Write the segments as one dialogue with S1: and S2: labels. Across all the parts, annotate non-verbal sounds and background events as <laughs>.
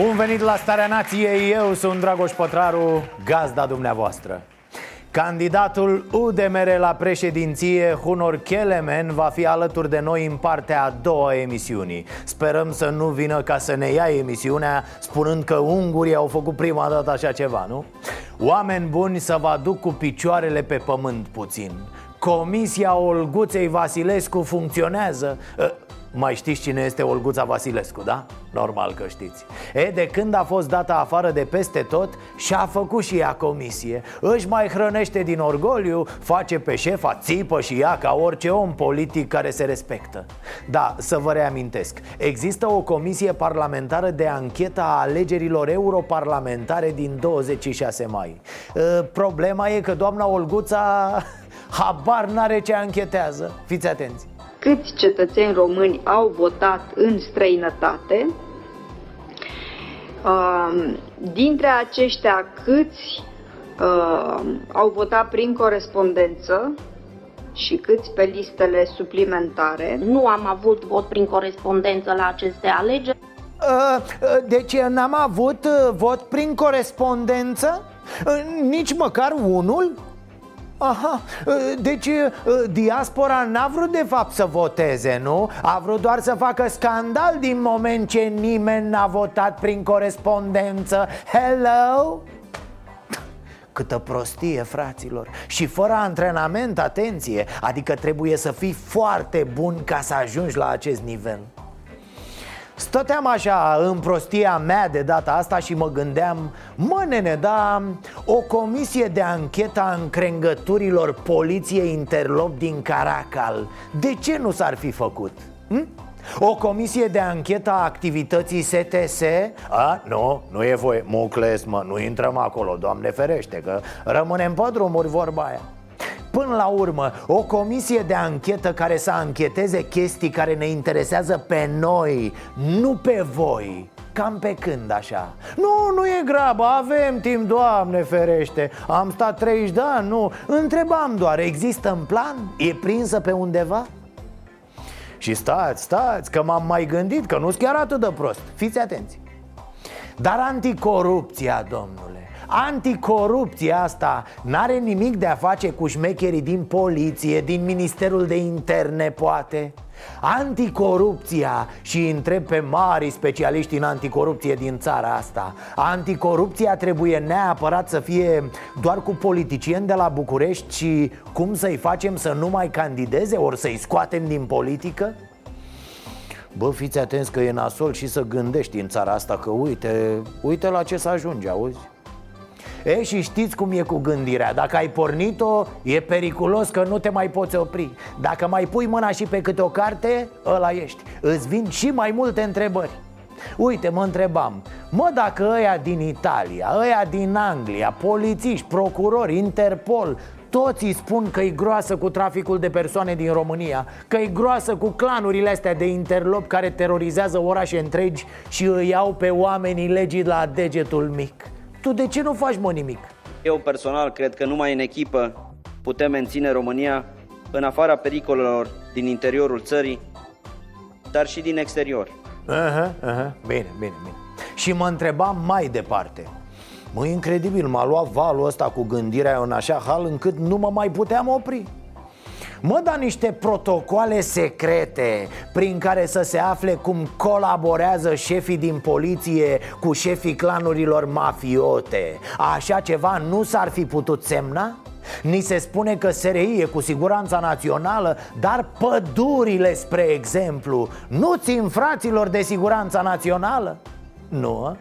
S1: Bun venit la Starea Nației, eu sunt Dragoș Pătraru, gazda dumneavoastră. Candidatul UDMR la președinție, Hunor Kelemen, va fi alături de noi în partea a doua emisiunii. Sperăm să nu vină ca să ne ia emisiunea spunând că ungurii au făcut prima dată așa ceva, nu? Oameni buni să vă aduc cu picioarele pe pământ puțin. Comisia Olguței Vasilescu funcționează Ă, mai știți cine este Olguța Vasilescu, da? Normal că știți. E, de când a fost dată afară de peste tot Și-a făcut și ea comisie. Își mai hrănește din orgoliu Face pe șefa, țipă și ea Ca orice om politic care se respectă. Da, să vă reamintesc Există o comisie parlamentară de anchetă A alegerilor europarlamentare Din 26 mai. E, Problema e că doamna Olguța <laughs> Habar n-are ce anchetează. Fiți atenți
S2: câți cetățeni români au votat în străinătate, Um, dintre aceștia câți uh, au votat prin corespondență și câți pe listele suplimentare.
S3: Nu am avut vot prin corespondență la aceste alegeri.
S1: Uh, uh, Deci n-am avut uh, vot prin corespondență? Uh, Nici măcar unul? Aha, uh, deci uh, diaspora n-a vrut de fapt să voteze, nu? A vrut doar să facă scandal din moment ce nimeni n-a votat prin corespondență. Hello? Câtă prostie, fraților. Și fără antrenament, atenție. Adică trebuie să fii foarte bun ca să ajungi la acest nivel Stăteam așa în prostia mea de data asta și mă gândeam Mă nene, da, o comisie de anchetă a încrengăturilor poliției interlop din Caracal De ce nu s-ar fi făcut? Hm? O comisie de anchetă a activității STS? A, nu, nu e voie, mucles, mă, nu intrăm acolo, doamne ferește Că rămânem pe drumuri vorba aia Până la urmă, o comisie de anchetă care să ancheteze chestii care ne interesează pe noi, nu pe voi Cam pe când așa? Nu, nu e grabă, avem timp, Doamne ferește Am stat 30 de ani, nu Întrebam doar, există în plan? E prinsă pe undeva? Și stați, stați, că m-am mai gândit că nu-s chiar atât de prost Fiți atenți Dar anticorupția, domnule Anticorupția asta n-are nimic de a face cu șmecherii din poliție, din Ministerul de Interne, poate Anticorupția și îi întreb pe mari specialiști în anticorupție din țara asta Anticorupția trebuie neapărat să fie doar cu politicieni de la București Și cum să-i facem să nu mai candideze ori să-i scoatem din politică? Bă, fiți atenți că e nasol și să gândești în țara asta Că uite, uite la ce să ajunge, auzi? E, și știți cum e cu gândirea. Dacă ai pornit-o, e periculos că nu te mai poți opri. Dacă mai pui mâna și pe câte o carte, ăla ești. Îți vin și mai multe întrebări. Uite, mă întrebam Mă, dacă ăia din Italia, ăia din Anglia, polițiști, procurori, Interpol toți îi spun că e groasă cu traficul de persoane din România Că e groasă cu clanurile astea de interlop care terorizează orașe întregi Și îi iau pe oamenii legii la degetul mic Tu de ce nu faci, mă, nimic?
S4: Eu personal cred că numai în echipă putem menține România în afara pericolelor din interiorul țării, dar și din exterior.
S1: Aha, aha, bine, bine, bine Și mă întrebam mai departe Mă, incredibil, m-a luat valul ăsta cu gândirea în așa hal încât nu mă mai puteam opri Mă, da niște protocoale secrete prin care să se afle cum colaborează șefii din poliție cu șefii clanurilor mafiote Așa ceva nu s-ar fi putut semna? Ni se spune că SRI e cu siguranța națională, dar pădurile, spre exemplu, nu țin fraților de siguranța națională? Nu, a?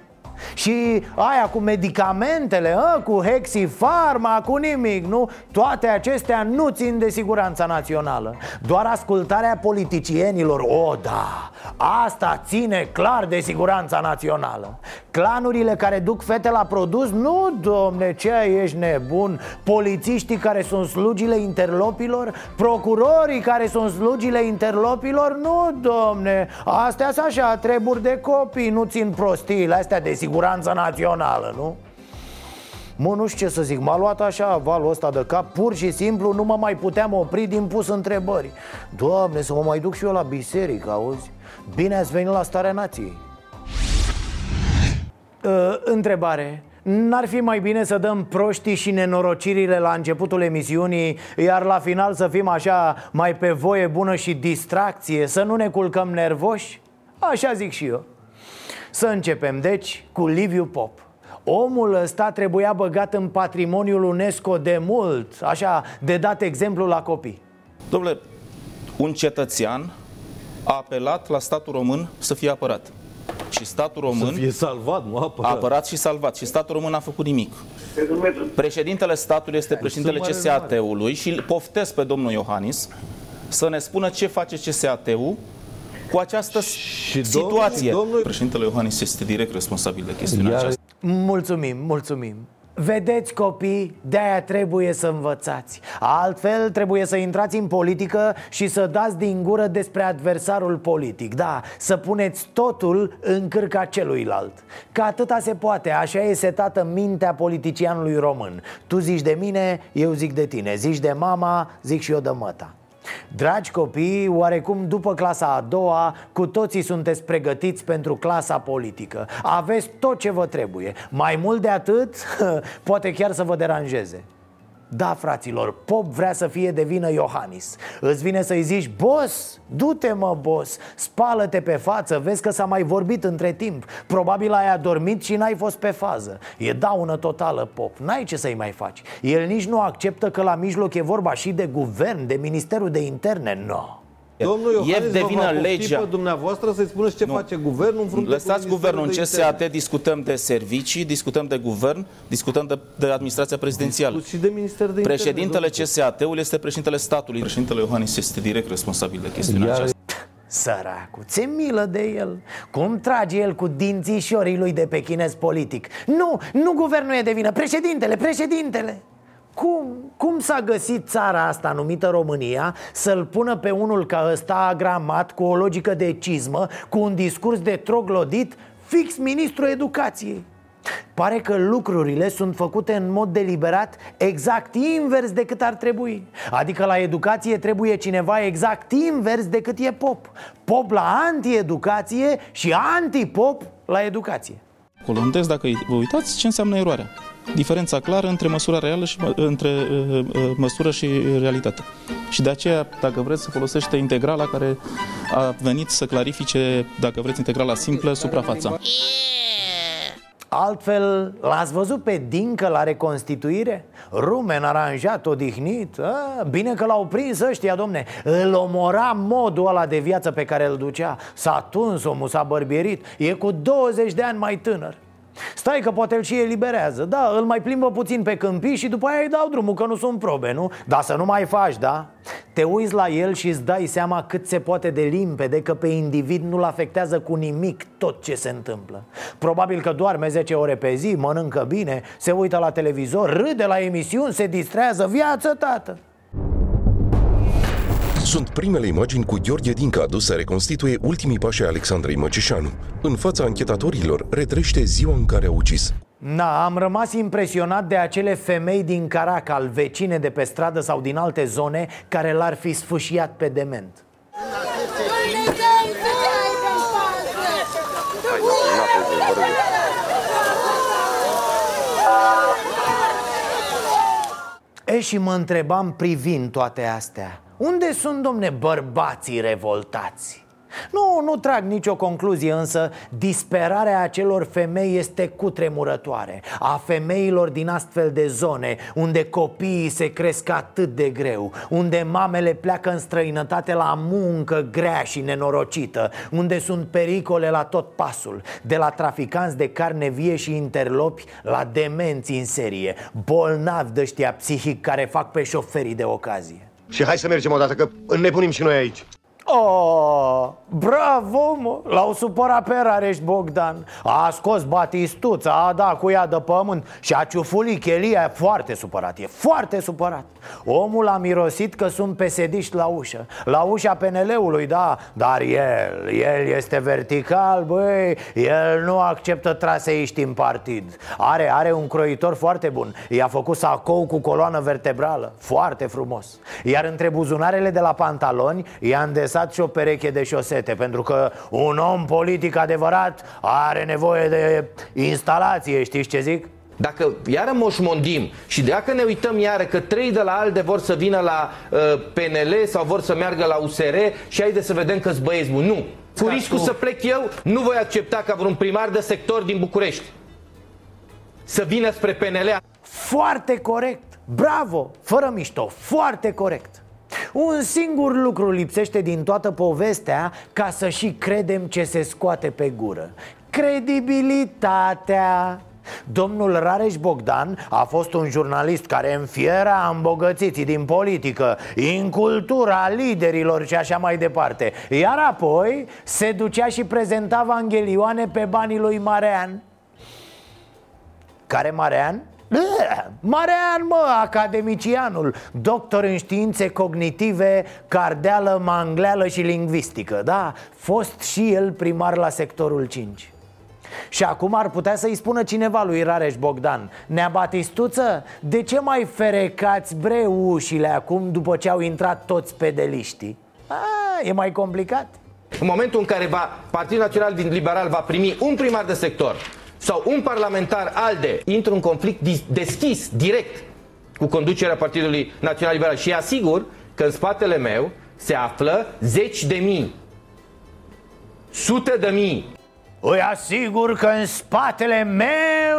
S1: Și aia cu medicamentele, a, cu hexifarma, cu nimic, nu? Toate acestea nu țin de siguranța națională. Doar ascultarea politicienilor, o, da, asta ține clar de siguranța națională. Clanurile care duc fete la produs, nu, domne, ce ești nebun? Polițiștii care sunt slugile interlopilor? Procurorii care sunt slugile interlopilor, nu, domne Astea sunt așa, treburi de copii, nu țin prostiile astea de siguranță națională, nu? Mă, nu știu ce să zic, m-a luat așa valul ăsta de cap Pur și simplu nu mă mai puteam opri din pus întrebări Doamne, să mă mai duc și eu la biserică, auzi? Bine ați venit la Starea Nației uh, Întrebare N-ar fi mai bine să dăm proștii și nenorocirile la începutul emisiunii Iar la final să fim așa mai pe voie bună și distracție Să nu ne culcăm nervoși? Așa zic și eu Să începem, deci, cu Liviu Pop Omul ăsta trebuia băgat în patrimoniul UNESCO de mult Așa, de dat exemplu la copii
S5: Domnule, un cetățean a apelat la statul român să fie apărat. Și statul român
S6: Să fie salvat, nu apărat.
S5: a apărat și salvat. Și statul român n-a făcut nimic. Președintele statului este președintele
S6: mare
S5: CSAT-ului și îl poftesc pe domnul Iohannis să ne spună ce face CSAT-ul cu această
S6: Și
S5: situație.
S6: domnul- domnul-
S5: Președintele Iohannis este direct responsabil de chestiunea
S6: Iar-
S5: aceasta.
S1: Mulțumim, mulțumim. Vedeți copii, de-aia trebuie să învățați. Altfel trebuie să intrați în politică și să dați din gură despre adversarul politic. Da, să puneți totul în cârca celuilalt. Că atâta se poate, așa e setată mintea politicianului român. Tu zici de mine, eu zic de tine. Zici de mama, zic și eu de măta Dragi copii, oarecum după clasa a doua, cu toții sunteți pregătiți pentru clasa politică. Aveți tot ce vă trebuie. Mai mult de atât, <laughs> poate chiar să vă deranjeze da, fraților, Pop vrea să fie de vină Iohannis. Îți vine să-i zici, boss, du-te mă, boss Spală-te pe față, vezi că s-a mai vorbit între timp. Probabil ai adormit și n-ai fost pe fază. E daună totală, Pop, n-ai ce să-i mai faci. El nici nu acceptă că la mijloc e vorba și de guvern, de Ministerul de Interne, no
S6: Domnul Iohannis
S5: de
S6: vă
S5: vină
S6: va pofti
S5: legea.
S6: pe dumneavoastră să-i spuneți ce
S5: Nu.
S6: face guvernul în frunte
S5: Lăsați
S6: cu
S5: guvernul în
S6: Ministerul de Interne.
S5: CSAT, discutăm de servicii, discutăm de guvern, discutăm de, de administrația prezidențială.
S6: Și de Minister de Interne,
S5: Președintele
S6: domnule.
S5: CSAT-ul este președintele statului. Președintele Iohannis este direct responsabil de chestiunea
S6: Iar-
S5: aceasta.
S1: Săracu, ți milă de el Cum trage el cu dințișorii lui de pe chinez politic Nu, nu guvernul e de vină, președintele, președintele cum, cum s-a găsit țara asta numită România să-l pună pe unul ca ăsta agramat cu o logică de cizmă, cu un discurs de troglodit, fix ministrul educației? Pare că lucrurile sunt făcute în mod deliberat exact invers decât ar trebui Adică la educație trebuie cineva exact invers decât e pop Pop la anti-educație și anti-pop la educație
S5: Colandez, dacă vă uitați, ce înseamnă eroarea. Diferența clară între măsura reală și mă- între uh, uh, măsură și realitate. Și de aceea, dacă vreți să folosește integrala care a venit să clarifice, dacă vreți, integrala simplă, suprafața.
S1: Altfel, l-ați văzut pe Dincă la reconstituire? Rumen, aranjat, odihnit A, Bine că l-au prins ăștia, domne Îl omora modul ăla de viață pe care îl ducea S-a tuns omul, s-a bărbierit E cu 20 de ani mai tânăr Stai că poate îl și eliberează Da, îl mai plimbă puțin pe câmpii și după aia îi dau drumul că nu sunt probe, nu? Dar să nu mai faci, da? Te uiți la el și îți dai seama cât se poate de limpede Că pe individ nu-l afectează cu nimic tot ce se întâmplă Probabil că doarme 10 ore pe zi, mănâncă bine Se uită la televizor, râde la emisiuni, se distrează Viață, tată!
S7: Sunt primele imagini cu Gheorghe Dinca adus să reconstituie ultimii pași ai Alexandrei Măceșanu. În fața anchetatorilor, retrește ziua în care a ucis.
S1: Na, am rămas impresionat de acele femei din Caracal, vecine de pe stradă sau din alte zone Care l-ar fi sfâșiat pe dement E și mă întrebam privind toate astea Unde sunt, domne, bărbații revoltați? Nu, nu trag nicio concluzie, însă disperarea acelor femei este cutremurătoare A femeilor din astfel de zone, unde copiii se cresc atât de greu Unde mamele pleacă în străinătate la muncă grea și nenorocită Unde sunt pericole la tot pasul De la traficanți de carne vie și interlopi la demenți în serie Bolnavi de ăștia psihic care fac pe șoferii de ocazie
S8: Și hai să mergem odată, că înnebunim și noi aici
S1: Oh, bravo, mă! L-au supărat pe Rareș Bogdan. A scos batistuța, a dat cu ea de pământ Și a ciufulit chelia, e foarte supărat, e foarte supărat. Omul a mirosit că sunt pesediști la ușă. La ușa PNL-ului, da, dar el, el este vertical, băi. El nu acceptă traseiști în partid. Are, are un croitor foarte bun. I-a făcut sacou cu coloană vertebrală. Foarte frumos. Iar între buzunarele de la pantaloni i-a îndesat și o pereche de șosete Pentru că un om politic adevărat are nevoie de instalație, știți ce zic?
S9: Dacă iară moșmondim și dacă ne uităm iară că trei de la ALDE vor să vină la uh, PNL sau vor să meargă la USR și haide să vedem că-s băieți buni. Nu. Cu riscul să plec eu, nu voi accepta ca vreun primar de sector din București să vină spre PNL.
S1: Foarte corect, bravo, fără mișto, foarte corect un singur lucru lipsește din toată povestea ca să și credem ce se scoate pe gură. Credibilitatea. Domnul Rareș Bogdan a fost un jurnalist care înfiera îmbogățiții din politică În cultura liderilor și așa mai departe. Iar apoi se ducea și prezenta Vangelioane pe banii lui Marean. Care Marean? Marean, mă, academicianul. Doctor în științe cognitive, cardeală, mangleală și lingvistică Da, fost și el primar la sectorul 5 și acum ar putea să-i spună cineva lui Rareș Bogdan Nea Batistuță, de ce mai ferecați bre ușile acum după ce au intrat toți pedeliștii? A, e mai complicat.
S9: În momentul în care va, Partidul Național Liberal va primi un primar de sector sau un parlamentar ALDE intră în conflict deschis, direct cu conducerea Partidului Național Liberal și asigur că în spatele meu se află zeci de mii, sute de mii.
S1: Îi asigur că în spatele meu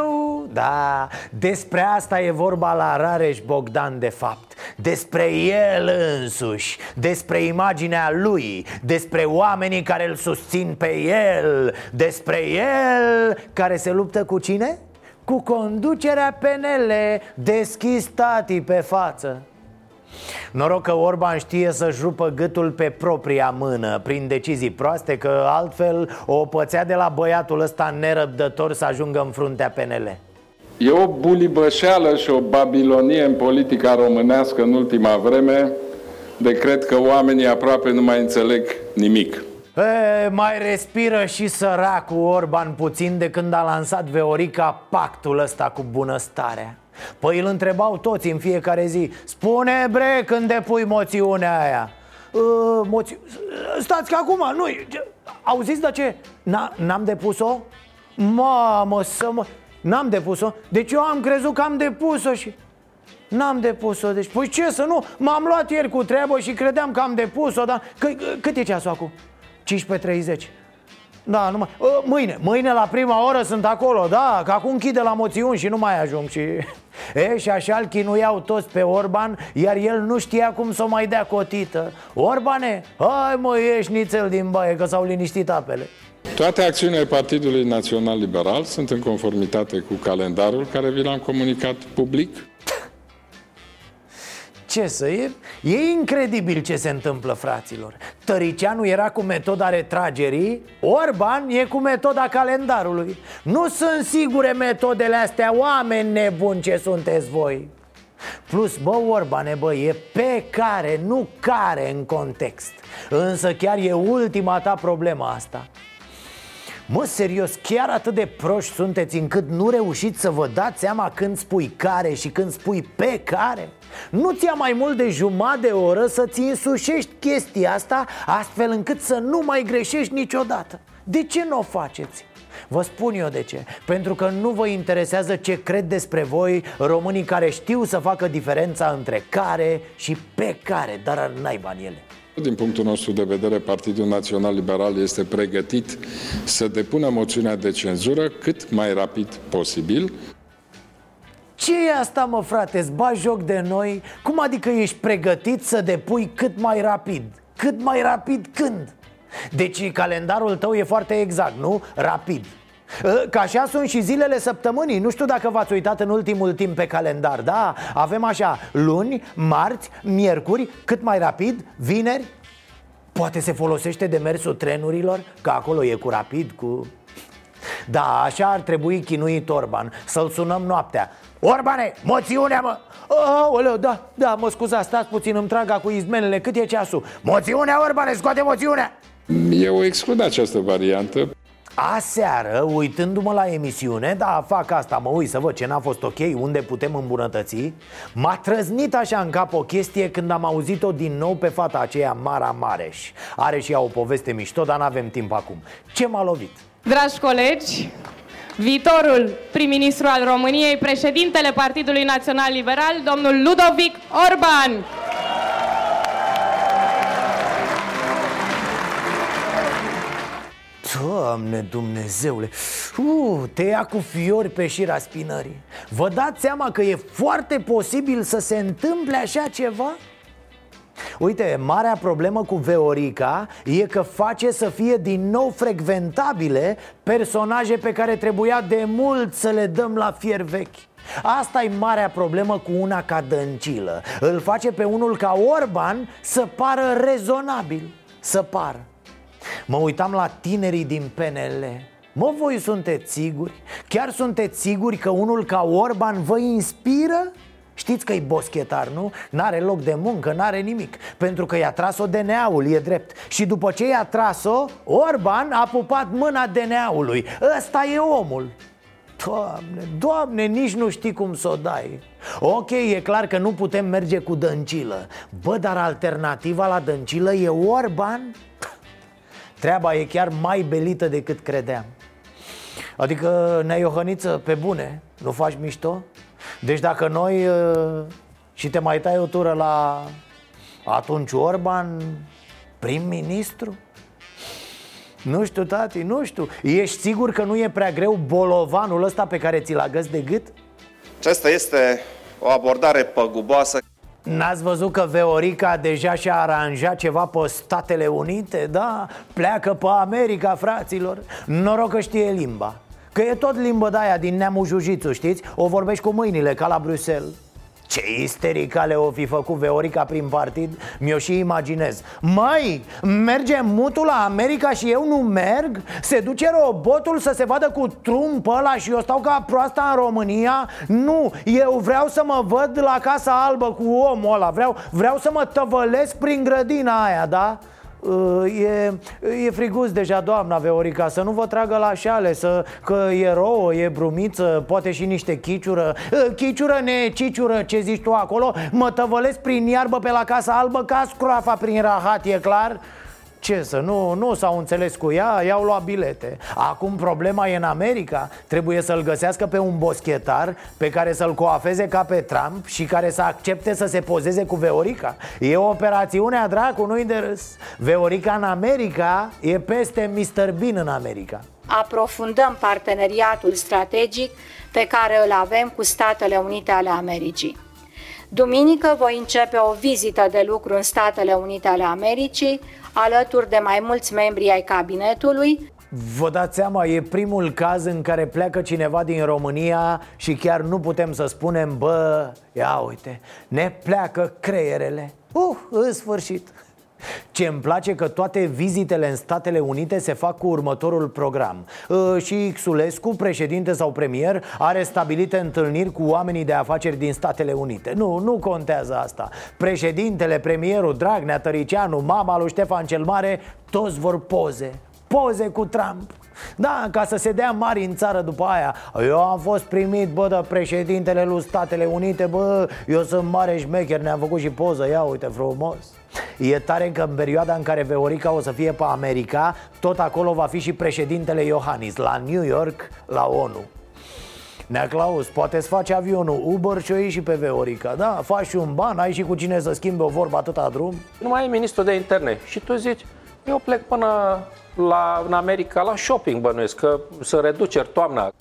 S1: Da, despre asta e vorba la Rareș Bogdan de fapt. Despre el însuși Despre imaginea lui Despre oamenii care îl susțin pe el Despre el care se luptă cu cine? Cu conducerea PNL Deschis tati pe față. Noroc că Orban știe să-și rupă gâtul pe propria mână Prin decizii proaste Că altfel o pățea de la băiatul ăsta nerăbdător Să ajungă în fruntea PNL
S10: E o bulibășeală și o babilonie în politica românească în ultima vreme de cred că oamenii aproape nu mai înțeleg nimic.
S1: E, mai respiră și săracul Orban puțin de când a lansat Veorica pactul ăsta cu bunăstarea Păi îl întrebau toți în fiecare zi Spune bre când depui moțiunea aia uh, moți... Stați că acum, nu Auziți de ce? N-am depus-o? Mamă, să mă... N-am depus-o. Deci eu am crezut că am depus-o și... N-am depus-o, deci, păi ce să nu? M-am luat ieri cu treabă și credeam că am depus-o, dar... C- cât e ceasul acum? 15.30 da, numai, mâine, mâine la prima oră sunt acolo, da, că acum închide la moțiuni și nu mai ajung și... <laughs> E, și așa îl chinuiau toți pe Orban, iar el nu știa cum să o mai dea cotită. Orbane, hai mă, ieși nițel din baie, că s-au liniștit apele
S10: toate acțiunile Partidului Național Liberal sunt în conformitate cu calendarul care vi l-am comunicat public.
S1: Ce să e? E incredibil ce se întâmplă, fraților. Tăricianu era cu metoda retragerii Orban e cu metoda calendarului. Nu sunt sigure metodele astea, oameni nebuni ce sunteți voi. Plus, bă, Orbane, bă, e pe care, nu care în context. Însă chiar e ultima ta problemă asta Mă, serios, chiar atât de proști sunteți încât nu reușiți să vă dați seama când spui care și când spui pe care? Nu ți-a mai mult de jumătate de oră să-ți însușești chestia asta astfel încât să nu mai greșești niciodată De ce nu o faceți? Vă spun eu de ce Pentru că nu vă interesează ce cred despre voi românii care știu să facă diferența între care și pe care Dar n-ai bani ele
S10: Din punctul nostru de vedere, Partidul Național Liberal este pregătit să depună moțiunea de cenzură cât mai rapid posibil.
S1: Ce e asta, mă, frate? Îți bagi joc de noi? Cum adică ești pregătit să depui cât mai rapid? Cât mai rapid când? Deci calendarul tău e foarte exact, nu? Rapid Ca așa sunt și zilele săptămânii. Nu știu dacă v-ați uitat în ultimul timp pe calendar Da, avem așa luni, marți, miercuri Cât mai rapid, vineri. Poate se folosește de mersul trenurilor Că acolo e cu rapid, cu... Da, așa ar trebui chinuit Orban. Să-l sunăm noaptea. Orbane, moțiunea mă! Aoleu, da, da, mă scuzați, stați puțin, îmi trag cu izmenele. Cât e ceasul? Moțiunea, Orbane, scoate moțiunea
S10: Eu exclud această variantă
S1: Aseară, uitându-mă la emisiune, da, fac asta, mă uit să văd ce n-a fost ok, unde putem îmbunătăți M-a trăznit așa în cap o chestie când am auzit-o din nou pe fata aceea Mara Mareș. Are și ea o poveste mișto, dar n-avem timp acum. Ce m-a lovit?
S11: Dragi colegi, viitorul prim-ministru al României, președintele Partidului Național Liberal, domnul Ludovic Orban
S1: Doamne Dumnezeule uh, Te ia cu fiori pe șira spinării. Vă dați seama că e foarte posibil să se întâmple așa ceva? Uite, marea problemă cu Veorica e că face să fie din nou frecventabile personaje pe care trebuia de mult să le dăm la fier vechi. Asta e marea problemă cu una ca Dăncilă. Îl face pe unul ca Orban să pară rezonabil. Să pară Mă uitam la tinerii din PNL Mă, voi sunteți siguri? Chiar sunteți siguri că unul ca Orban vă inspiră? Știți că e boschetar, nu? N-are loc de muncă, n-are nimic Pentru că i-a tras-o DNA-ul, e drept Și după ce i-a tras-o, Orban a pupat mâna DNA-ului Ăsta e omul Doamne, doamne, nici nu știi cum să o dai Ok, e clar că nu putem merge cu dăncilă Bă, dar alternativa la dăncilă e Orban? Treaba e chiar mai belită decât credeam Adică, Nea Iohăniță, pe bune, nu faci mișto? Deci dacă noi uh, și te mai tai o tură la atunci Orban, prim-ministru? Nu știu, tati, nu știu Ești sigur că nu e prea greu bolovanul ăsta pe care ți-l agăți de gât?
S12: Aceasta este o abordare păguboasă
S1: N-ați văzut că Veorica deja și-a aranjat ceva pe Statele Unite? Da, pleacă pe America, fraților Noroc că știe limba Că e tot limbă de aia din neamul jujițu, știți? O vorbești cu mâinile, ca la Bruxelles ce istericale o fi făcut Veorica prin partid Mi-o și imaginez Măi, merge mutul la America și eu nu merg? Se duce robotul să se vadă cu Trump ăla și eu stau ca proasta în România? Nu, eu vreau să mă văd la Casa Albă cu omul ăla Vreau, vreau să mă tăvălesc prin grădina aia, da? E, e friguț deja, doamna Veorica Să nu vă tragă la șale să, Că e rouă, e brumiță Poate și niște chiciură Chiciură, ne ciciură, ce zici tu acolo Mă tăvălesc prin iarbă pe la Casa Albă Ca scroafa prin rahat, e clar? Ce să, nu, nu s-au înțeles cu ea, i-au luat bilete. Acum problema e în America. Trebuie să-l găsească pe un boschetar Pe care să-l coafeze ca pe Trump Și care să accepte să se pozeze cu Veorica. E o operațiune a dracu, nu-i de râs. Veorica în America e peste Mr. Bean în America.
S13: Aprofundăm parteneriatul strategic pe care îl avem cu Statele Unite ale Americii. Duminică voi începe o vizită de lucru în Statele Unite ale Americii, alături de mai mulți membri ai cabinetului.
S1: Vă dați seama, e primul caz în care pleacă cineva din România și chiar nu putem să spunem, bă, ia uite, ne pleacă creierele. Uh, în sfârșit. Ce îmi place că toate vizitele în Statele Unite se fac cu următorul program. Uh, Și Xulescu, președinte sau premier, are stabilite întâlniri cu oamenii de afaceri din Statele Unite. Nu, nu contează asta. Președintele, premierul, Dragnea, Tăricianu, mama lui Ștefan cel Mare Toți vor poze. Poze cu Trump. Da, ca să se dea mari în țară după aia. Eu am fost primit, bă, de președintele lui Statele Unite Bă, eu sunt mare șmecher, ne-am făcut și poză. Ia uite frumos E tare că în perioada în care Veorica o să fie pe America Tot acolo va fi și președintele Iohannis La New York, la ONU. Nea Claus, poate să faci avionul Uber și o iei și pe Veorica. Da, faci și un ban, ai și cu cine să schimbe o vorbă atâta drum.
S14: Nu mai e ministru de interne. Și tu zici Eu plec până la, în America la shopping bănuiesc Că să reduceri toamna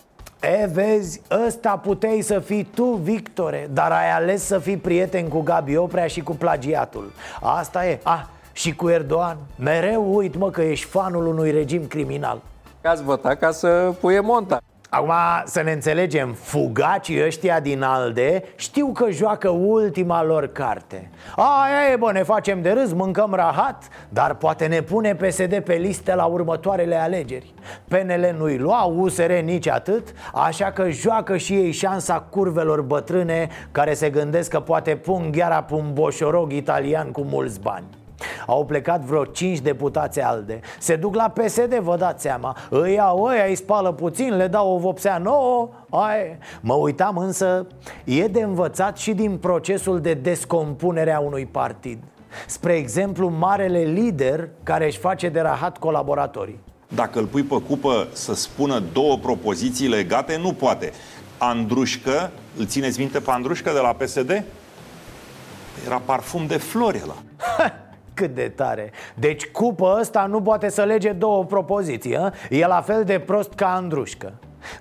S1: E, vezi, ăsta puteai să fii tu, Victore Dar ai ales să fii prieten cu Gabi Oprea și cu plagiatul. Asta e, ah, și cu Erdogan? Mereu uit, mă, că ești fanul unui regim criminal.
S14: Că ați votat ca să puie monta
S1: Acum să ne înțelegem, fugacii ăștia din ALDE știu că joacă ultima lor carte. Aia e bă, ne facem de râs, mâncăm rahat Dar poate ne pune PSD pe liste la următoarele alegeri. PNL nu-i lua, USR nici atât Așa că joacă și ei șansa curvelor bătrâne Care se gândesc că poate pun gheara pe un boșorog italian cu mulți bani au plecat vreo 5 deputați ALDE. Se duc la PSD, vă dați seama. Îi iau ăia, îi spală puțin, le dau o vopsea nouă Ai. Mă uitam însă E de învățat și din procesul de descompunere a unui partid. Spre exemplu, marele lider care își face de rahat colaboratorii.
S15: Dacă îl pui pe cupă să spună două propoziții legate, nu poate. Andrușcă, îl țineți minte pe Andrușcă de la PSD? Era parfum de flori ăla <laughs>
S1: cât de tare Deci cupă ăsta nu poate să lege două propoziții a? E la fel de prost ca Andrușcă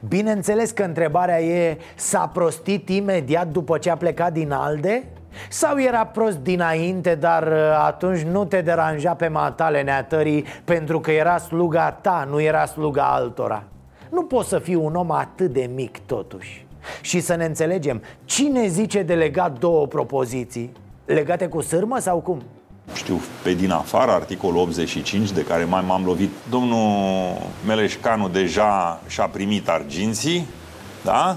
S1: Bineînțeles că întrebarea e S-a prostit imediat după ce a plecat din Alde? Sau era prost dinainte, dar uh, atunci nu te deranja pe matale neatării Pentru că era sluga ta, nu era sluga altora Nu poți să fii un om atât de mic totuși Și să ne înțelegem, cine zice de legat două propoziții? Legate cu sârmă sau cum?
S15: Știu, pe din afară, articolul 85, de care mai m-am lovit. Domnul Meleșcanu deja și-a primit arginții, da?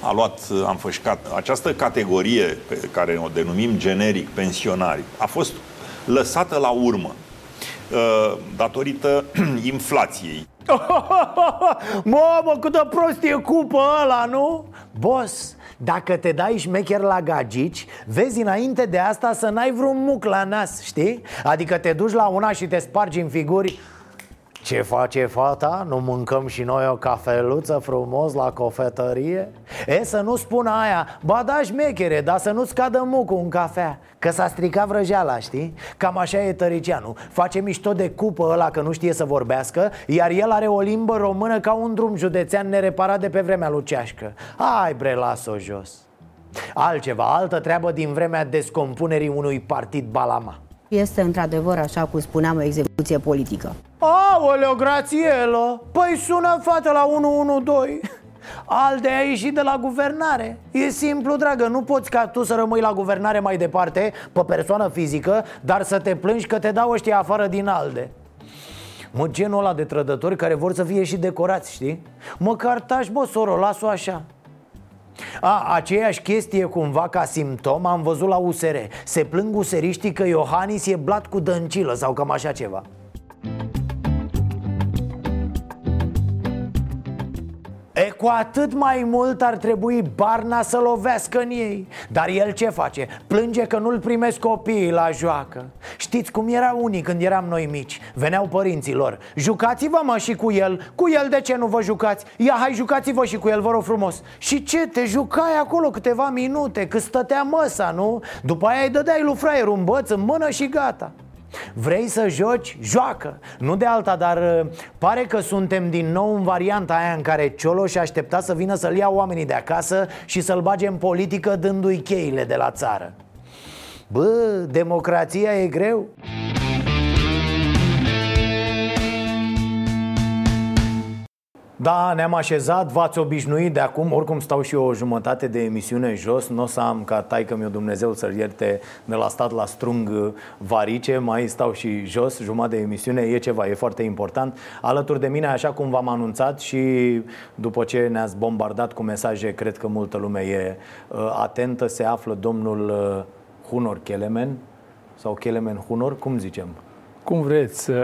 S15: A luat, am fășcat această categorie pe care o denumim generic pensionari, a fost lăsată la urmă uh, datorită <clears throat> inflației. <laughs>
S1: Mamă, cât de prost e cupă ăla, nu? Boss, dacă te dai șmecher la gagici, vezi înainte de asta să n-ai vreun muc la nas, știi? Adică te duci la una și te spargi în figuri ce face fata? Nu mâncăm și noi o cafeluță frumos la cofetărie? E, să nu spună aia, ba da șmechere, dar să nu-ți cadă mucul în cafea Că s-a stricat vrăjeala, știi? Cam așa e Tăricianu Face mișto de cupă ăla că nu știe să vorbească Iar el are o limbă română ca un drum județean nereparat de pe vremea lui Ceașcă Hai bre, las-o jos Altceva, altă treabă din vremea descompunerii unui partid balama
S16: este într-adevăr, așa cum spuneam, o execuție politică.
S1: Aoleo, grațielă! Păi sună fata la 112 Alde a ieșit de la guvernare E simplu, dragă, nu poți ca tu să rămâi la guvernare mai departe Pe persoană fizică Dar să te plângi că te dau ăștia afară din Alde Mă, genul ăla de trădători care vor să fie și decorați, știi? Măcar tași, bă, soro, las-o așa a, aceeași chestie cumva ca simptom am văzut la USR Se plâng useriștii că Iohannis e blat cu dăncilă sau cam așa ceva E, cu atât mai mult ar trebui Barna să lovească în ei Dar el ce face? Plânge că nu-l primesc copiii la joacă Știți cum era unii când eram noi mici? Veneau părinții lor Jucați-vă mă și cu el Cu el de ce nu vă jucați? Ia hai jucați-vă și cu el, vă rog frumos Și ce? Te jucai acolo câteva minute Că stătea măsa, nu? După aia îi dădeai lui fraierul un băț în mână și gata Vrei să joci? Joacă! Nu de alta, dar uh, pare că suntem din nou în varianta aia în care Cioloș aștepta să vină să-l ia oamenii de acasă și să-l bage în politică dându-i cheile de la țară Bă, democrația e greu? Da, ne-am așezat, v-ați obișnuit de acum Oricum stau și eu o jumătate de emisiune jos Nu o să am ca taică mi Dumnezeu să-l ierte De la stat la strung uh, varice Mai stau și jos, jumătate de emisiune E ceva, e foarte important Alături de mine, așa cum v-am anunțat Și după ce ne-ați bombardat cu mesaje Cred că multă lume e uh, atentă Se află domnul uh, Hunor Kelemen Sau Kelemen Hunor, cum zicem?
S17: Cum vreți, uh,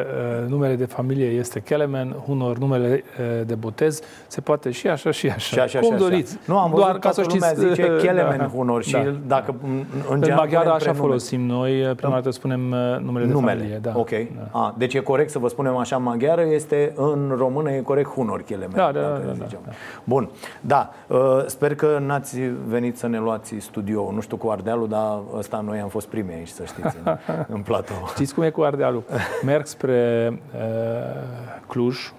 S17: numele de familie este Kelemen, unor numele uh, de botez, se poate și așa și așa.
S1: Și așa,
S17: cum
S1: și așa.
S17: doriți.
S1: Nu, am văzut
S17: Doar ca să
S1: toată lumea
S17: știți,
S1: zice
S17: uh,
S1: Kelemen
S17: da.
S1: Hunor și
S17: Da.
S1: dacă în, în,
S17: În
S1: geam
S17: maghiară
S1: punem
S17: așa
S1: prenume.
S17: folosim noi, prima dată spunem uh, numele, de
S1: Numele,
S17: familie. Da.
S1: ok. A, deci e corect să vă spunem așa în maghiară, este în română e corect Hunor Kelemen.
S17: Da, da,
S1: dacă
S17: da, da,
S1: zicem. Bun, da, uh, sper că n-ați venit să ne luați studio, nu știu cu Ardealul, dar ăsta noi am fost primii aici, să știți, în, în platou. <laughs>
S17: Știți cum e cu Ardealul? Merg spre uh, Cluj,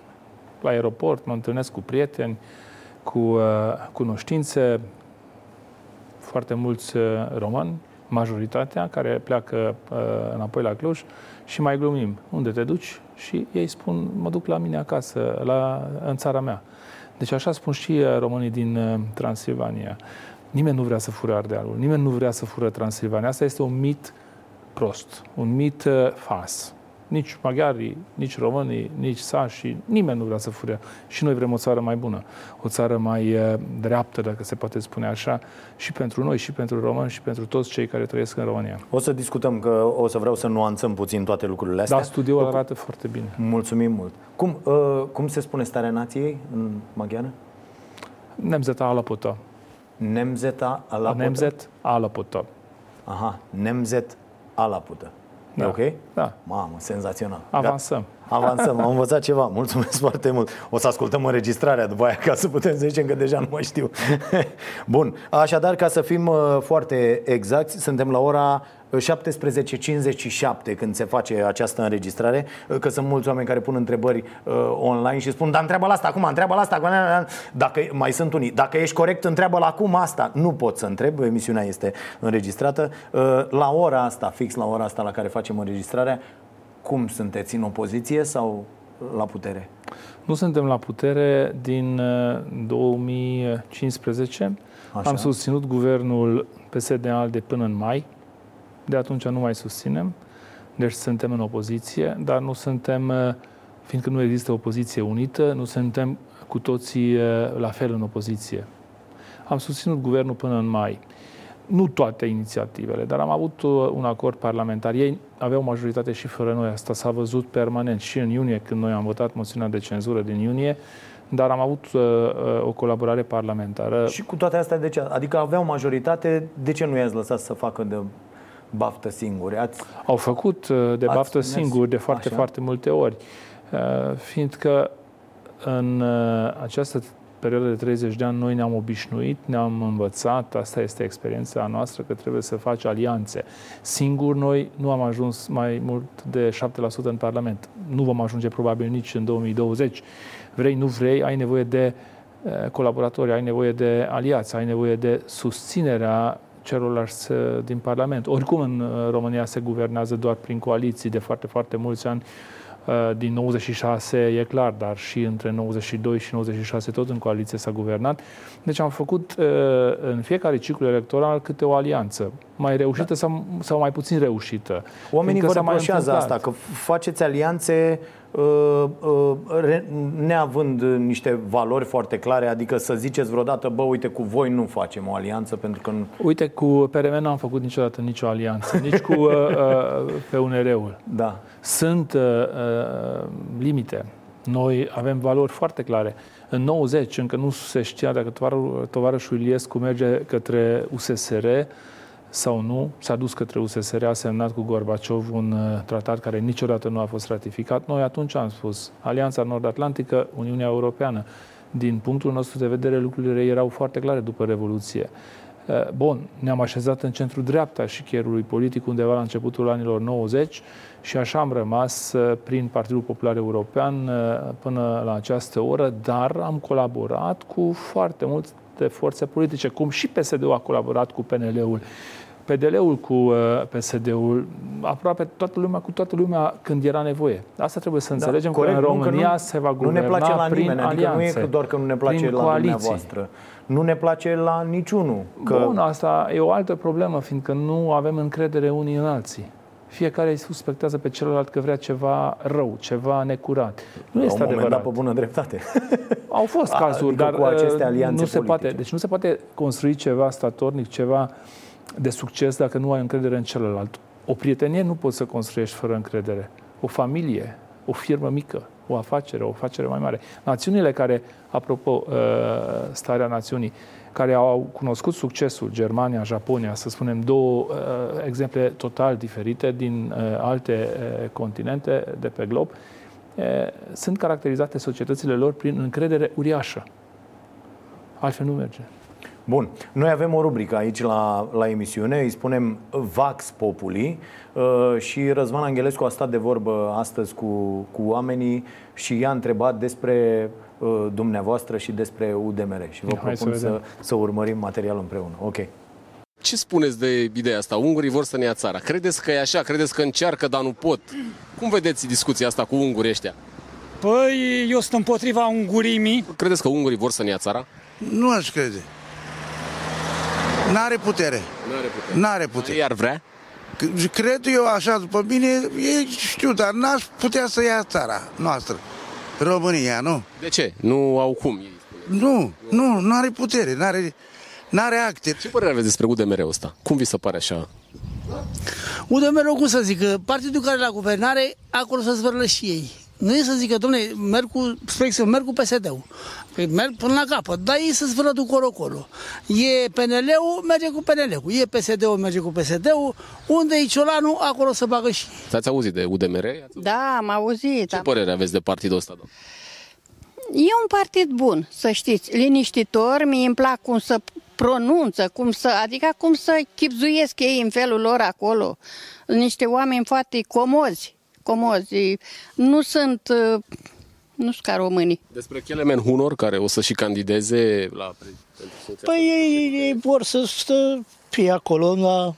S17: la aeroport, mă întâlnesc cu prieteni, cu uh, cunoștințe, foarte mulți uh, români, majoritatea, care pleacă uh, înapoi la Cluj și mai glumim. Unde te duci? Și ei spun, mă duc la mine acasă, la, în țara mea. Deci așa spun și uh, românii din uh, Transilvania. Nimeni nu vrea să fură Ardealul, nimeni nu vrea să fură Transilvania. Asta este un mit prost, un mit uh, fals. Nici maghiarii, nici românii, nici sașii, nimeni nu vrea să fure. Și noi vrem o țară mai bună, o țară mai uh, dreaptă, dacă se poate spune așa, și pentru noi, și pentru români, și pentru toți cei care trăiesc în România.
S1: O să discutăm, că o să vreau să nuanțăm puțin toate lucrurile astea.
S17: Da, studioul arată foarte bine.
S1: Mulțumim mult. Cum, uh, cum se spune starea nației în maghiară?
S17: Nemzeta Alapota.
S1: Nemzeta Alapota?
S17: Nemzet Alapota.
S1: Aha, Nemzet Alapută. E
S17: Da.
S1: ok?
S17: Da.
S1: Mamă, senzațional.
S17: Avansăm.
S1: Gata. Avansăm, am învățat ceva. Mulțumesc foarte mult. O să ascultăm înregistrarea după aia ca să putem să zicem că deja nu mai știu. <laughs> Bun, așadar, ca să fim uh, foarte exacti, suntem la ora 17.57 când se face această înregistrare, uh, că sunt mulți oameni care pun întrebări uh, online și spun, dar întreabă la asta acum, întreabă la asta acum. Dacă mai sunt unii, dacă ești corect, întreabă la acum asta. Nu pot să întreb, emisiunea este înregistrată. Uh, la ora asta, fix la ora asta la care facem înregistrarea, cum sunteți în opoziție sau la putere?
S17: Nu suntem la putere din uh, 2015.
S1: Așa.
S17: Am susținut guvernul PSD-ALDE până în mai. De atunci nu mai susținem. Deci suntem în opoziție, dar nu suntem, uh, fiindcă nu există opoziție unită, nu suntem cu toții uh, la fel în opoziție. Am susținut guvernul până în mai. Nu toate inițiativele, dar am avut uh, un acord parlamentar. Ei aveau majoritate și fără noi. Asta s-a văzut permanent și în iunie, când noi am votat moțiunea de cenzură din iunie, dar am avut uh, uh, o colaborare parlamentară.
S1: Și cu toate astea, de ce? Adică aveau majoritate, de ce nu i-ați lăsat să facă de baftă singuri? Ați...
S17: Au făcut uh, de
S1: Ați
S17: baftă
S1: mers-
S17: singuri de foarte,
S1: așa?
S17: foarte multe ori. Uh, Fiindcă în uh, această perioadă de 30 de ani noi ne-am obișnuit, ne-am învățat, asta este experiența noastră, că trebuie să faci alianțe. Singur noi nu am ajuns mai mult de 7% în Parlament. Nu vom ajunge probabil nici în 2020. Vrei, nu vrei, ai nevoie de uh, colaboratori, ai nevoie de aliați, ai nevoie de susținerea celorlalți uh, din Parlament. Oricum în uh, România se guvernează doar prin coaliții de foarte, foarte mulți ani. Uh, Din 96 e clar, dar și între 92 și 96 tot în coaliție s-a guvernat. Deci am făcut uh, în fiecare ciclu electoral câte o alianță, mai reușită sau, sau mai puțin reușită.
S1: Oamenii vă
S17: Fiindcă s-a mai
S1: reproșează
S17: întâmplat.
S1: asta, că faceți alianțe uh, uh, re- neavând niște valori foarte clare, adică să ziceți vreodată, bă, uite, cu voi nu facem o alianță pentru că nu...
S17: Uite, cu PRM n-am făcut niciodată nicio alianță, <laughs> nici cu uh, uh, PUNR-ul.
S1: Da.
S17: Sunt uh, uh, limite. Noi avem valori foarte clare. În 90 încă nu se știa dacă tovarășul, tovarășul Iliescu merge către USSR sau nu. S-a dus către USSR, a semnat cu Gorbaciov un uh, tratat care niciodată nu a fost ratificat. Noi atunci am spus, Alianța Nord-Atlantică, Uniunea Europeană. Din punctul nostru de vedere, lucrurile erau foarte clare după Revoluție. Uh, Bun, ne-am așezat în centrul dreapta și chierului politic undeva la începutul anilor 90 și așa am rămas uh, prin Partidul Popular European uh, până la această oră, dar am colaborat cu foarte multe forțe politice, cum și PSD-ul a colaborat cu PNL-ul. PDL-ul cu uh, PSD-ul, aproape toată lumea cu toată lumea când era nevoie. Asta trebuie să înțelegem
S1: Da, corect,
S17: că în
S1: nu, că
S17: România
S1: nu-
S17: se va
S1: Nu
S17: guverna
S1: ne place la
S17: prin
S1: nimeni, adică
S17: alianțe,
S1: nu e că doar că nu ne place
S17: prin
S1: la
S17: coaliții.
S1: dumneavoastră. Nu ne place la niciunul. Că...
S17: Bun, asta e o altă problemă, fiindcă nu avem încredere unii în alții. Fiecare îi suspectează pe celălalt că vrea ceva rău, ceva necurat. Nu
S1: La
S17: este
S1: un moment
S17: adevărat.
S1: dat pe bună dreptate. <laughs>
S17: Au fost
S1: A,
S17: cazuri,
S1: adică
S17: dar
S1: cu aceste
S17: uh,
S1: alianțe
S17: nu se
S1: politice.
S17: poate, deci nu se poate construi ceva statornic, ceva de succes dacă nu ai încredere în celălalt. O prietenie nu poți să construiești fără încredere. o familie, o firmă mică, o afacere, o afacere mai mare. Națiunile care, apropo, uh, starea națiunii, care au cunoscut succesul, Germania, Japonia, să spunem, două uh, exemple total diferite din uh, alte uh, continente de pe glob, uh, sunt caracterizate societățile lor prin încredere uriașă. Altfel nu merge.
S1: Bun, noi avem o rubrică aici la, la emisiune, îi spunem Vax Populi uh, și Răzvan Angelescu a stat de vorbă astăzi cu, cu oamenii și i-a întrebat despre uh, dumneavoastră și despre UDMR și vă
S17: Hai să
S1: propun să,
S17: vedem.
S1: să urmărim materialul împreună. Ok.
S18: Ce spuneți de ideea asta? Ungurii vor să ne ia țara. Credeți că e așa? Credeți că încearcă, dar nu pot? Cum vedeți discuția asta cu ungurii ăștia?
S19: Păi, eu sunt împotriva ungurimii.
S18: Credeți că ungurii vor să ne ia țara?
S20: Nu aș crede. N-are putere.
S18: N-are putere.
S20: N-are putere.
S18: Iar vrea?
S20: C- Cred eu așa, după mine, e, știu, dar n-aș putea să ia țara noastră. România, nu?
S18: De ce? Nu au cum. ei.
S20: Nu, nu, nu are putere, n-are, n-are acte.
S18: Ce părere aveți despre UDMR-ul ăsta? Cum vi se pare așa?
S21: UDMR, cum să zic, că partidul care e la guvernare, acolo să zvârlă și ei. Nu e să zică, domnule, merg cu, spre exemplu, merg cu PSD-ul. Păi merg până la capăt, dar ei să zvârlă du colo-colo. E PNL-ul, merge cu PNL-ul. E PSD-ul, merge cu PSD-ul. Unde e Ciolanu, acolo să bagă și ei.
S18: Ați auzit de UDMR?
S22: Da, am auzit.
S18: Ce
S22: Am...
S18: părere aveți de partidul ăsta? doamnă?
S22: E un partid bun, să știți, liniștitor, mie îmi plac cum să pronunță, cum să, adică cum să chipzuiesc ei în felul lor acolo. Niște oameni foarte comozi, comozi. Nu sunt, uh, nu sunt ca românii.
S18: Despre Kelemen Hunor, care o să și candideze la pre- pentru funcția
S21: Păi ei, ei vor să stă, fie acolo la,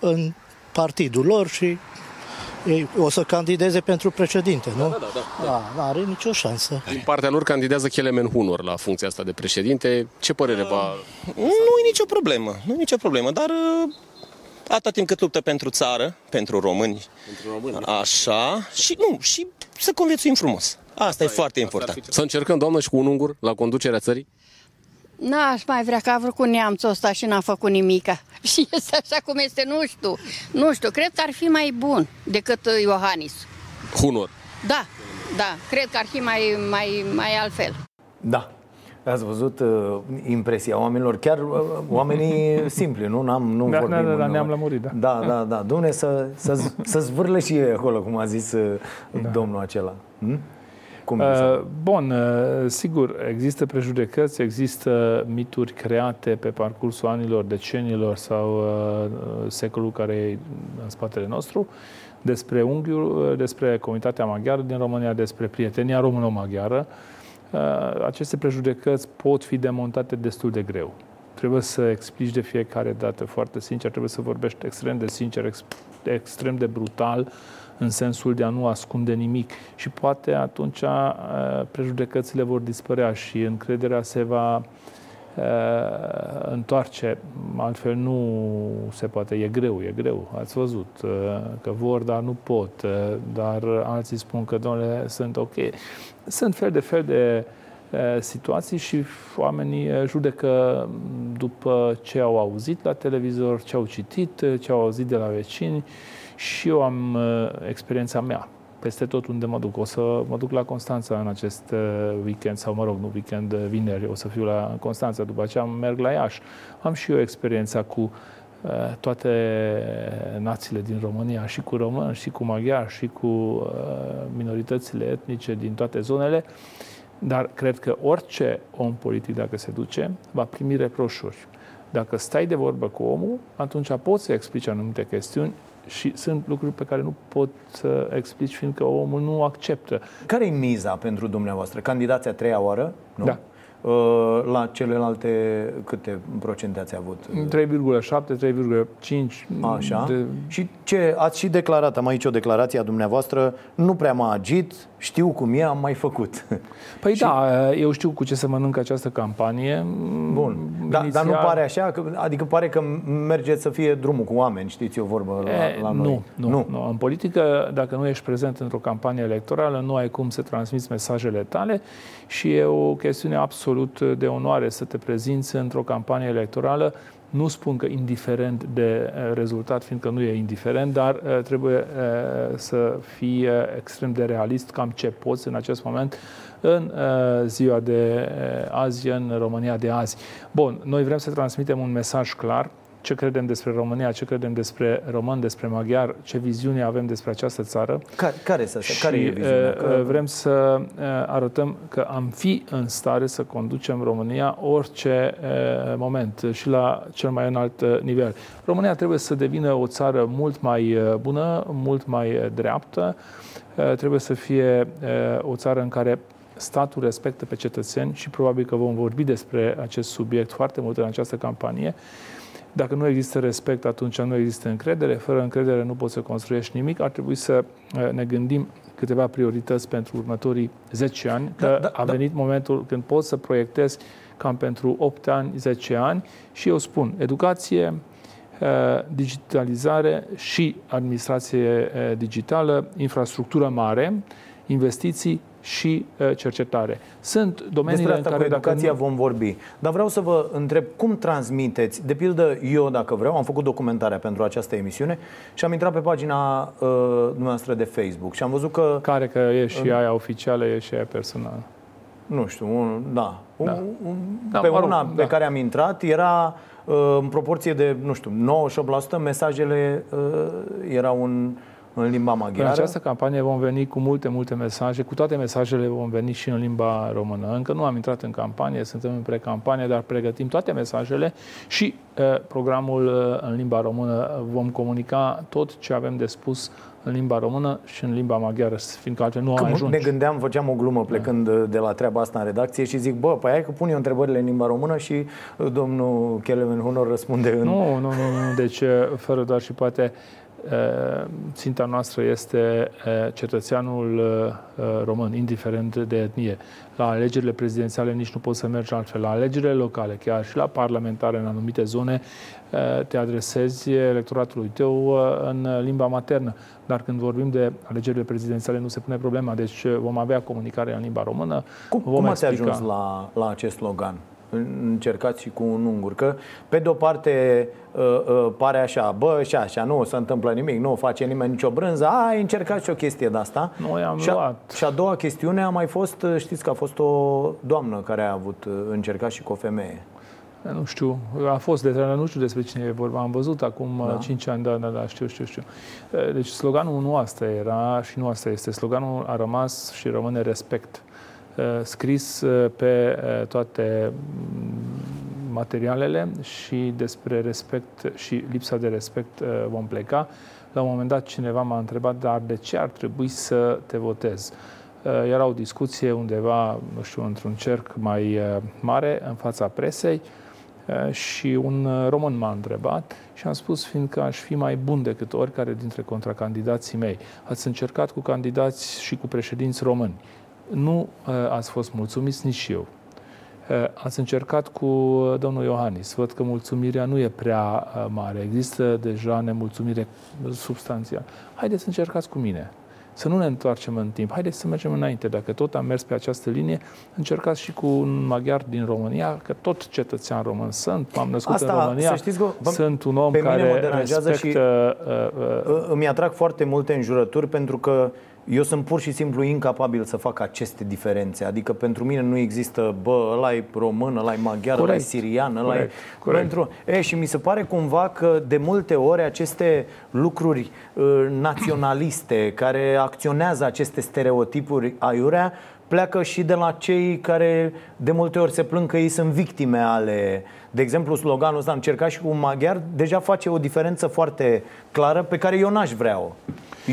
S21: în partidul lor și ei o să candideze pentru președinte, nu?
S18: Da, da, da.
S21: Da, nu are nicio șansă.
S18: Din partea lor candidează Kelemen Hunor la funcția asta de președinte. Ce părere va...
S23: Nu e nicio problemă, nu e nicio problemă, dar uh, atâta timp cât luptă pentru țară, pentru români,
S18: pentru români
S23: așa, și nu, și să conviețuim frumos. Asta, e foarte important.
S18: Să încercăm, doamnă, și cu un ungur la conducerea țării?
S22: N-aș mai vrea că a vrut cu neamțul ăsta și n-a făcut nimica. <laughs> Și este așa cum este, nu știu. Nu știu, cred că ar fi mai bun decât uh, Iohannis.
S18: Hunor.
S22: Da, da, cred că ar fi mai, mai, mai altfel.
S1: Da. Ați văzut uh, impresia oamenilor, chiar uh, oamenii <laughs> simpli, nu? N-am, nu
S17: Da,
S1: vorbim
S17: da, da, da,
S1: în-
S17: ne-am lămurit, da.
S1: Da, da, da. Dom'le, să, să, <laughs> să zvârle și ei acolo, cum a zis uh, domnul acela. Hm? Cum vi se-
S17: Uh, Bun, uh, sigur, există prejudecăți, există mituri create pe parcursul anilor, decenilor sau uh, secolul care e în spatele nostru despre unghiul, uh, despre comunitatea maghiară din România, despre prietenia româno-maghiară. Uh, Aceste prejudecăți pot fi demontate destul de greu. Trebuie să explici de fiecare dată foarte sincer, trebuie să vorbești extrem de sincer, ex- extrem de brutal, în sensul de a nu ascunde nimic. Și poate atunci uh, prejudecățile vor dispărea și încrederea se va uh, întoarce. Altfel nu se poate. E greu, e greu. Ați văzut uh, că vor, dar nu pot. Uh, Dar alții spun că, domnule, sunt ok. Sunt fel de fel de uh, situații și oamenii uh, judecă după ce au auzit la televizor, ce au citit, uh, ce au auzit de la vecini și eu am uh, experiența mea peste tot unde mă duc. O să mă duc la Constanța în acest uh, weekend, sau mă rog, nu weekend, uh, vineri, o să fiu la Constanța, după aceea merg la Iași. Am și eu experiența cu uh, toate națiile din România, și cu români, și cu maghiari, și cu uh, minoritățile etnice din toate zonele, dar cred că orice om politic, dacă se duce, va primi reproșuri. Dacă stai de vorbă cu omul, atunci poți să explici anumite chestiuni și sunt lucruri pe care nu pot să explici, fiindcă omul nu acceptă.
S1: Care e miza pentru dumneavoastră? Candidați a treia oară? Nu?
S17: Da.
S1: Uh, La celelalte câte procente ați avut?
S17: 3,7, 3,5.
S1: Așa.
S17: De...
S1: Și ce ați și declarat, am aici o declarație a dumneavoastră, nu prea mă agit, știu cum e, am mai făcut.
S17: Păi <laughs> și... da, eu știu cu ce se mănâncă această campanie.
S1: Bun, da, dar nu pare așa? Că, adică pare că mergeți să fie drumul cu oameni, știți o vorbă la,
S17: E,
S1: la noi.
S17: nu, nu, nu, nu. În politică, dacă nu ești prezent într-o campanie electorală, nu ai cum să transmiți mesajele tale și e o chestiune absolut de onoare să te prezinți într-o campanie electorală Nu spun că indiferent de uh, rezultat, fiindcă nu e indiferent, dar uh, trebuie uh, să fii uh, extrem de realist cam ce poți în acest moment în uh, ziua de uh, azi, în România de azi. Bun, noi vrem să transmitem un mesaj clar ce credem despre România, ce credem despre român, despre maghiar, ce viziune avem despre această țară.
S1: Care, care, să,
S17: și
S1: care e viziunea?
S17: uh,
S1: Că...
S17: vrem să uh, arătăm că am fi în stare să conducem România orice uh, moment și la cel mai înalt uh, nivel. România trebuie să devină o țară mult mai uh, bună, mult mai uh, dreaptă, uh, trebuie să fie uh, o țară în care statul respectă pe cetățeni și probabil că vom vorbi despre acest subiect foarte mult în această campanie. Dacă nu există respect, atunci nu există încredere. Fără încredere nu poți să construiești nimic. Ar trebui să uh, ne gândim câteva priorități pentru următorii 10 ani, că
S1: Da, da,
S17: a
S1: da.
S17: venit momentul când poți să proiectezi cam pentru 8 ani, 10 ani și eu spun educație, uh, digitalizare și administrație uh, digitală, infrastructură mare, investiții și uh, cercetare. Sunt domeniile
S1: Despre
S17: în
S1: asta
S17: care
S1: cu
S17: dacă
S1: educația
S17: nu...
S1: vom vorbi. Dar vreau să vă întreb cum transmiteți. De pildă, eu, dacă vreau, am făcut documentarea pentru această emisiune și am intrat pe pagina uh, noastră de Facebook și am văzut că...
S17: Care că e și aia oficială, e și aia personală.
S1: Nu știu, un, da. Un,
S17: Da.
S1: Un,
S17: Da,
S1: pe
S17: mă rog,
S1: una
S17: da.
S1: pe care am intrat era uh, în proporție de, nu știu, 98% mesajele uh, erau în, în limba
S17: În
S1: maghiară.
S17: această campanie vom veni cu multe, multe mesaje. Cu toate mesajele vom veni și în limba română. Încă nu am intrat în campanie, suntem în precampanie, dar pregătim toate mesajele și uh, programul uh, în limba română. Vom comunica tot ce avem de spus în limba română și în limba maghiară, fiindcă altfel nu
S1: Că
S17: am ajuns.
S1: ne gândeam, făceam o glumă plecând de, de la treaba asta în redacție și zic, bă, păi hai că pun eu întrebările în limba română și uh, domnul Kelemen Hunor răspunde în...
S17: Nu, nu, nu, nu. Deci, uh, fără doar și poate, uh, ținta noastră este uh, cetățeanul uh, uh, român, indiferent de etnie. La alegerile prezidențiale nici nu poți să mergi altfel. La alegerile locale, chiar și la parlamentare în anumite zone, uh, te adresezi electoratului tău uh, în limba maternă. Dar când vorbim de alegerile prezidențiale nu se pune problema. Deci uh, vom avea comunicare în limba română.
S1: Cum,
S17: vom
S1: cum ați
S17: explica.
S1: ajuns la, la acest slogan? Încercați și cu un ungur. Că, pe de-o parte, uh, uh, pare așa, bă, și așa, nu se întâmplă nimic, nu face nimeni nicio brânză, a, ai încercat și o chestie de asta.
S17: Noi am
S1: și a,
S17: luat.
S1: și a doua chestiune a mai fost, uh, știți că a fost o doamnă care a avut uh, încercat și cu o femeie.
S17: Nu știu, a fost de nu știu despre cine e vorba, am văzut acum
S1: Da.
S17: da. 5 ani, da, da, da, știu, știu, știu. Deci sloganul nu asta era și nu asta este. Sloganul a rămas și rămâne respect. Scris pe toate mm, materialele și despre respect și lipsa de respect vom pleca. La un moment dat cineva m-a întrebat, dar de ce ar trebui să te votez? Era o discuție undeva, nu știu, într-un cerc mai mare, în fața presei, Uh, și un uh, român m-a întrebat și am spus, fiindcă aș fi mai bun decât oricare dintre contracandidații mei. Ați încercat cu candidați și cu președinți români. Nu uh, ați fost mulțumiți nici eu. Ați încercat cu domnul Iohannis. Văd că mulțumirea nu e prea mare. Există deja nemulțumire substanțială. Haideți să încercați cu mine să nu ne întoarcem în timp. Haideți să mergem înainte. Dacă tot am mers pe această linie, încercați și cu un maghiar din România, că tot cetățean român sunt. M-am născut
S1: Asta,
S17: în România.
S1: să știți că, bă,
S17: sunt un om
S1: pe mine
S17: care
S1: mă deranjează
S17: respectă...
S1: și uh, uh, îmi atrag foarte multe înjurături pentru că eu sunt pur și simplu incapabil să fac aceste diferențe. Adică pentru mine nu există, bă, ăla e român, ăla e maghiar, ăla e
S17: Corect.
S1: sirian, ăla
S17: Corect.
S1: e...
S17: Corect.
S1: Pentru... E, și mi se pare cumva că de multe ori aceste lucruri uh, naționaliste care acționează aceste stereotipuri aiurea pleacă și de la cei care de multe ori se plâng că ei sunt victime ale... De exemplu, sloganul ăsta, am încercat și cu un maghiar, deja face o diferență foarte clară pe care eu n-aș vrea-o.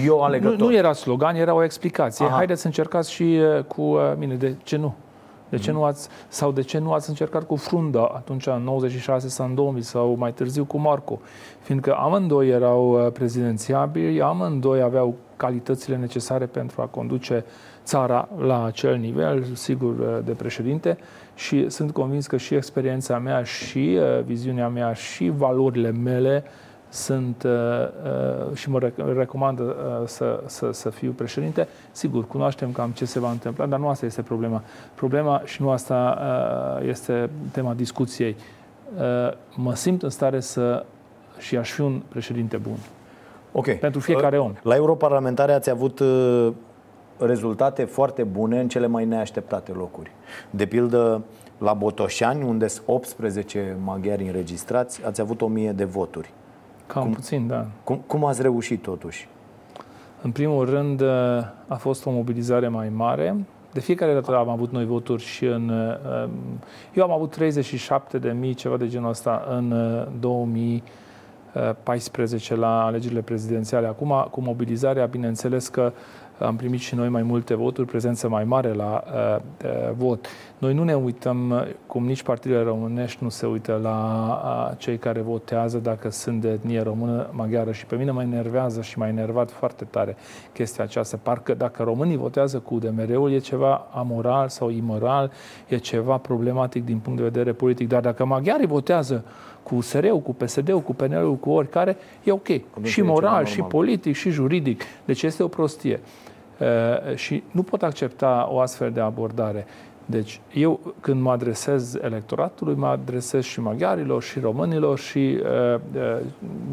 S1: Eu alegător.
S17: Nu, nu era slogan, era o explicație.
S1: Aha.
S17: Haideți să încercați și uh, cu uh, mine. De ce nu? De ce nu ați, sau de ce nu ați încercat cu Frunda atunci în 96 sau în 2000 sau mai târziu cu Marco? Fiindcă amândoi erau uh, prezidențiabili, amândoi aveau calitățile necesare pentru a conduce țara la acel nivel, sigur, uh, de președinte și sunt convins că și experiența mea și uh, viziunea mea și valorile mele sunt uh, uh, și mă rec- recomandă uh, să, să, să fiu președinte. Sigur, cunoaștem cam ce se va întâmpla, dar nu asta este problema. Problema și nu asta uh, este tema discuției. mă simt în stare să și aș fi un președinte bun.
S1: Ok.
S17: Pentru fiecare om.
S1: La europarlamentare ați avut uh, rezultate foarte bune în cele mai neașteptate locuri. De pildă, la Botoșani, unde sunt 18 maghiari înregistrați, ați avut 1000 de voturi.
S17: Cam cum, puțin, da.
S1: Cum, cum ați reușit totuși?
S17: În primul rând, uh, a fost o mobilizare mai mare. De fiecare dată am avut noi voturi și în... uh, Eu am avut 37 de mii, ceva de genul ăsta, în 2000 14 la alegerile prezidențiale. Acum, cu mobilizarea, bineînțeles că am primit și noi mai multe voturi, prezență mai mare la uh, uh, vot. Noi nu ne uităm, cum nici partidele românești nu se uită la uh, cei care votează dacă sunt de etnie română, maghiară și pe mine mă enervează și m-a enervat foarte tare chestia aceasta. Parcă dacă românii votează cu UDMR-ul e ceva amoral sau imoral, e ceva problematic din punct de vedere politic, dar dacă maghiarii votează cu USR-ul, cu PSD-ul, cu PNL-ul, cu oricare, e ok. și moral, și politic, și juridic. Deci este o prostie. Uh, și nu pot accepta o astfel de abordare. Deci eu când mă adresez electoratului, mă adresez și maghiarilor, și românilor, și uh, uh,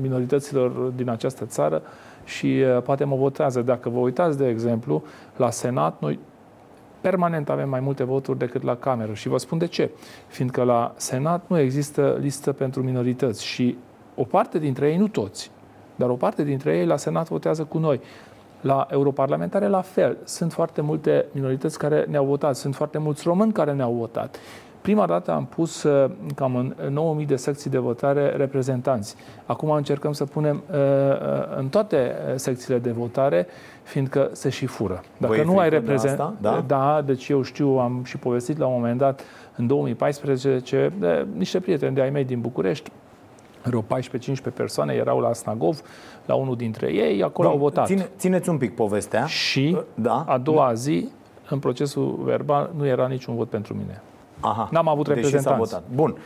S17: minorităților din această țară și uh, poate mă votează. Dacă vă uitați, de exemplu, la Senat, noi permanent avem mai multe voturi decât la Cameră. Și vă spun de ce. Fiindcă la Senat nu există listă pentru minorități și o parte dintre ei, nu toți, dar o parte dintre ei la Senat votează cu noi. La europarlamentare la fel. Sunt foarte multe minorități care ne-au votat, sunt foarte mulți români care ne-au votat. Prima dată am pus uh, cam în 9.000 de secții de votare reprezentanți. Acum încercăm să punem uh, uh, în toate secțiile de votare, fiindcă se și fură. Dacă nu ai reprezentant, da? da, deci eu știu, am și povestit la un moment dat, în 2014, de niște prieteni de-ai mei din București, vreo 14-15 persoane erau la Snagov, la unul dintre ei, acolo
S1: Bun,
S17: au votat.
S1: Ține, țineți un pic povestea.
S17: Și da? a doua zi, în procesul verbal, nu era niciun vot pentru mine.
S1: Aha.
S17: N-am avut
S1: Deși s-a
S17: reprezentanți.
S1: votat. Bun.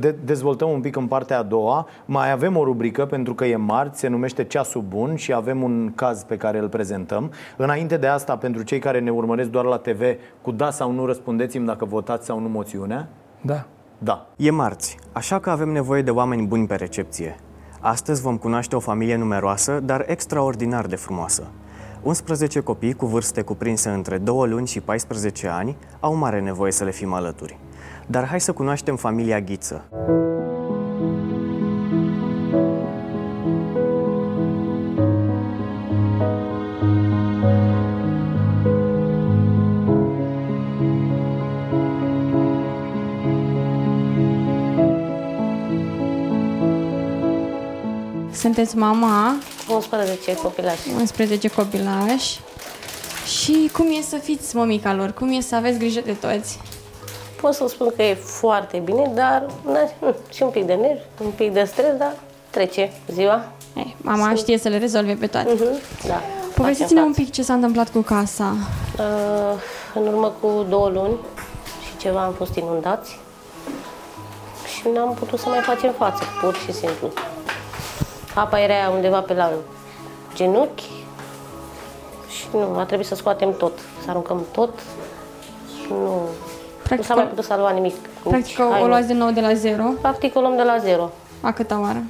S1: De- dezvoltăm un pic în partea a doua. Mai avem o rubrică pentru că e marți, se numește Ceasul Bun și avem un caz pe care îl prezentăm. Înainte de asta, pentru cei care ne urmăresc doar la TV, cu da sau nu răspundeți-mi dacă votați sau nu moțiunea.
S17: Da.
S1: Da.
S24: E marți, așa că avem nevoie de oameni buni pe recepție. Astăzi vom cunoaște o familie numeroasă, dar extraordinar de frumoasă. 11 copii cu vârste cuprinse între 2 luni și 14 ani au mare nevoie să le fim alături. Dar hai să cunoaștem familia Ghiță.
S11: Sunteți mama
S25: 11 copilași.
S11: 11 copilași. Și cum e să fiți mămica lor? Cum e să aveți grijă de toți?
S25: Pot să spun că e foarte bine, dar na, și un pic de nervi, un pic de stres, dar trece ziua.
S11: Ei, mama Sunt... știe să le rezolve pe toate.
S25: Uh-huh, da.
S11: Povestiți-ne un pic ce s-a întâmplat cu casa.
S25: Uh, în urmă cu două luni și ceva am fost inundați și n-am putut să mai facem față, pur și simplu. Apa era undeva pe la genunchi și nu, a trebuit să scoatem tot, să aruncăm tot. Nu,
S11: Practic,
S25: nu s-a mai putut salva nimic.
S11: Practic o, o luați din nou de la zero?
S25: Practic o luăm de la zero.
S11: A câta oară?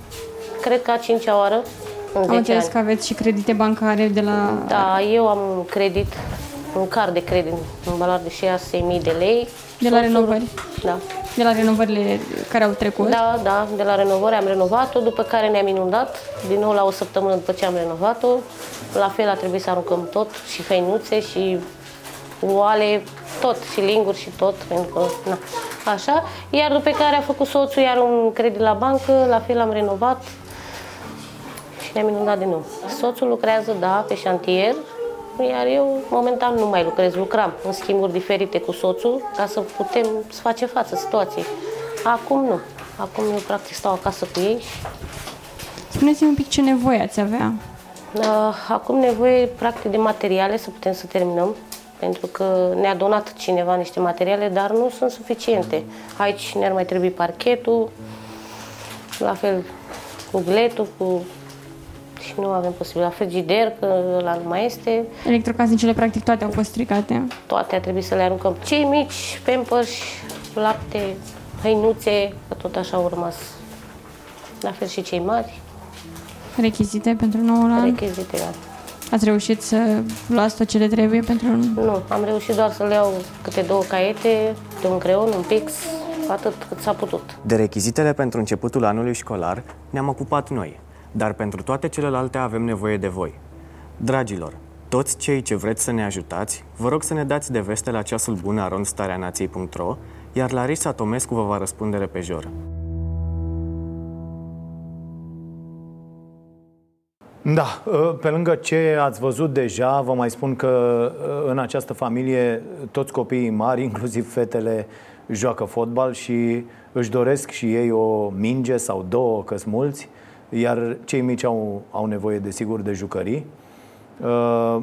S25: Cred că a cincea oară, în
S11: Am
S25: 10
S11: înțeles
S25: ani.
S11: că aveți și credite bancare de la...
S25: Da, eu am un credit, un card de credit în valoare de 6.000 de lei.
S11: De la
S25: Soțul-
S11: renovări?
S25: Da.
S11: De la renovările care au trecut?
S25: Da, da, de la renovări am renovat-o, după care ne-am inundat, din nou la o săptămână după ce am renovat-o. La fel a trebuit să aruncăm tot, și făinuțe, și oale, tot, și linguri și tot, pentru că, na, așa. Iar după care a făcut soțul iar un credit la bancă, la fel am renovat și ne-am inundat din nou. Soțul lucrează, da, pe șantier, iar eu momentan nu mai lucrez, lucram în schimburi diferite cu soțul ca să putem să facem față situației. Acum nu. Acum eu practic stau acasă cu ei.
S11: Spuneți-mi un pic ce nevoie ați avea.
S25: Uh, Acum nevoie practic de materiale să putem să terminăm pentru că ne-a donat cineva niște materiale, dar nu sunt suficiente. Aici ne-ar mai trebui parchetul, la fel cu gletul, cu... și nu avem posibil. La frigider, că la nu mai este.
S11: Electrocasnicele practic toate au fost stricate.
S25: Toate a trebuit să le aruncăm. Cei mici, pampers, lapte, hăinuțe, că tot așa au rămas. La fel și cei mari.
S11: Rechizite pentru noul an?
S25: Rechizite, da.
S11: Ați reușit să luați tot ce le trebuie pentru...
S25: Nu, am reușit doar să le iau câte două caiete, de un creon, un pix, atât cât s-a putut.
S24: De rechizitele pentru începutul anului școlar ne-am ocupat noi, dar pentru toate celelalte avem nevoie de voi. Dragilor, toți cei ce vreți să ne ajutați, vă rog să ne dați de veste la ceasul bun arondstareanației.ro, iar Larisa Tomescu vă va răspunde repejor.
S1: Da, pe lângă ce ați văzut deja, vă mai spun că în această familie toți copiii mari, <laughs> inclusiv fetele, joacă fotbal și își doresc și ei o minge sau două, că mulți, iar cei mici au, au nevoie, desigur, de jucării.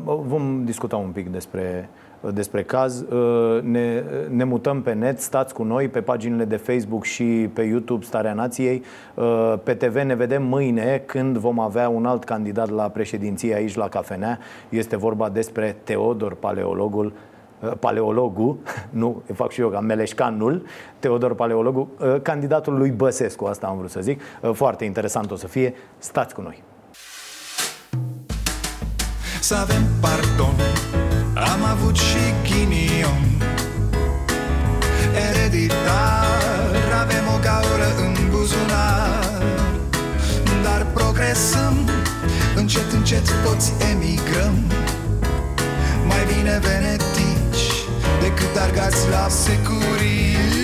S1: Vom discuta un pic despre despre caz. Uh, ne, ne mutăm pe net, stați cu noi pe paginile de Facebook și pe YouTube Starea Nației. Uh, pe TV ne vedem mâine când vom avea un alt candidat la președinție aici la Cafenea. Este vorba despre Teodor Paleologul uh, paleologul, <laughs> nu, fac și eu ca Meleșcanul, Teodor Paleologul, candidatul lui Băsescu, asta am vrut să zic. Foarte interesant o să fie. Stați cu noi!
S26: Să avem pardon am avut și ghinion Ereditar Avem o gaură în buzunar Dar progresăm Încet, încet toți emigrăm Mai bine venetici Decât argați la securii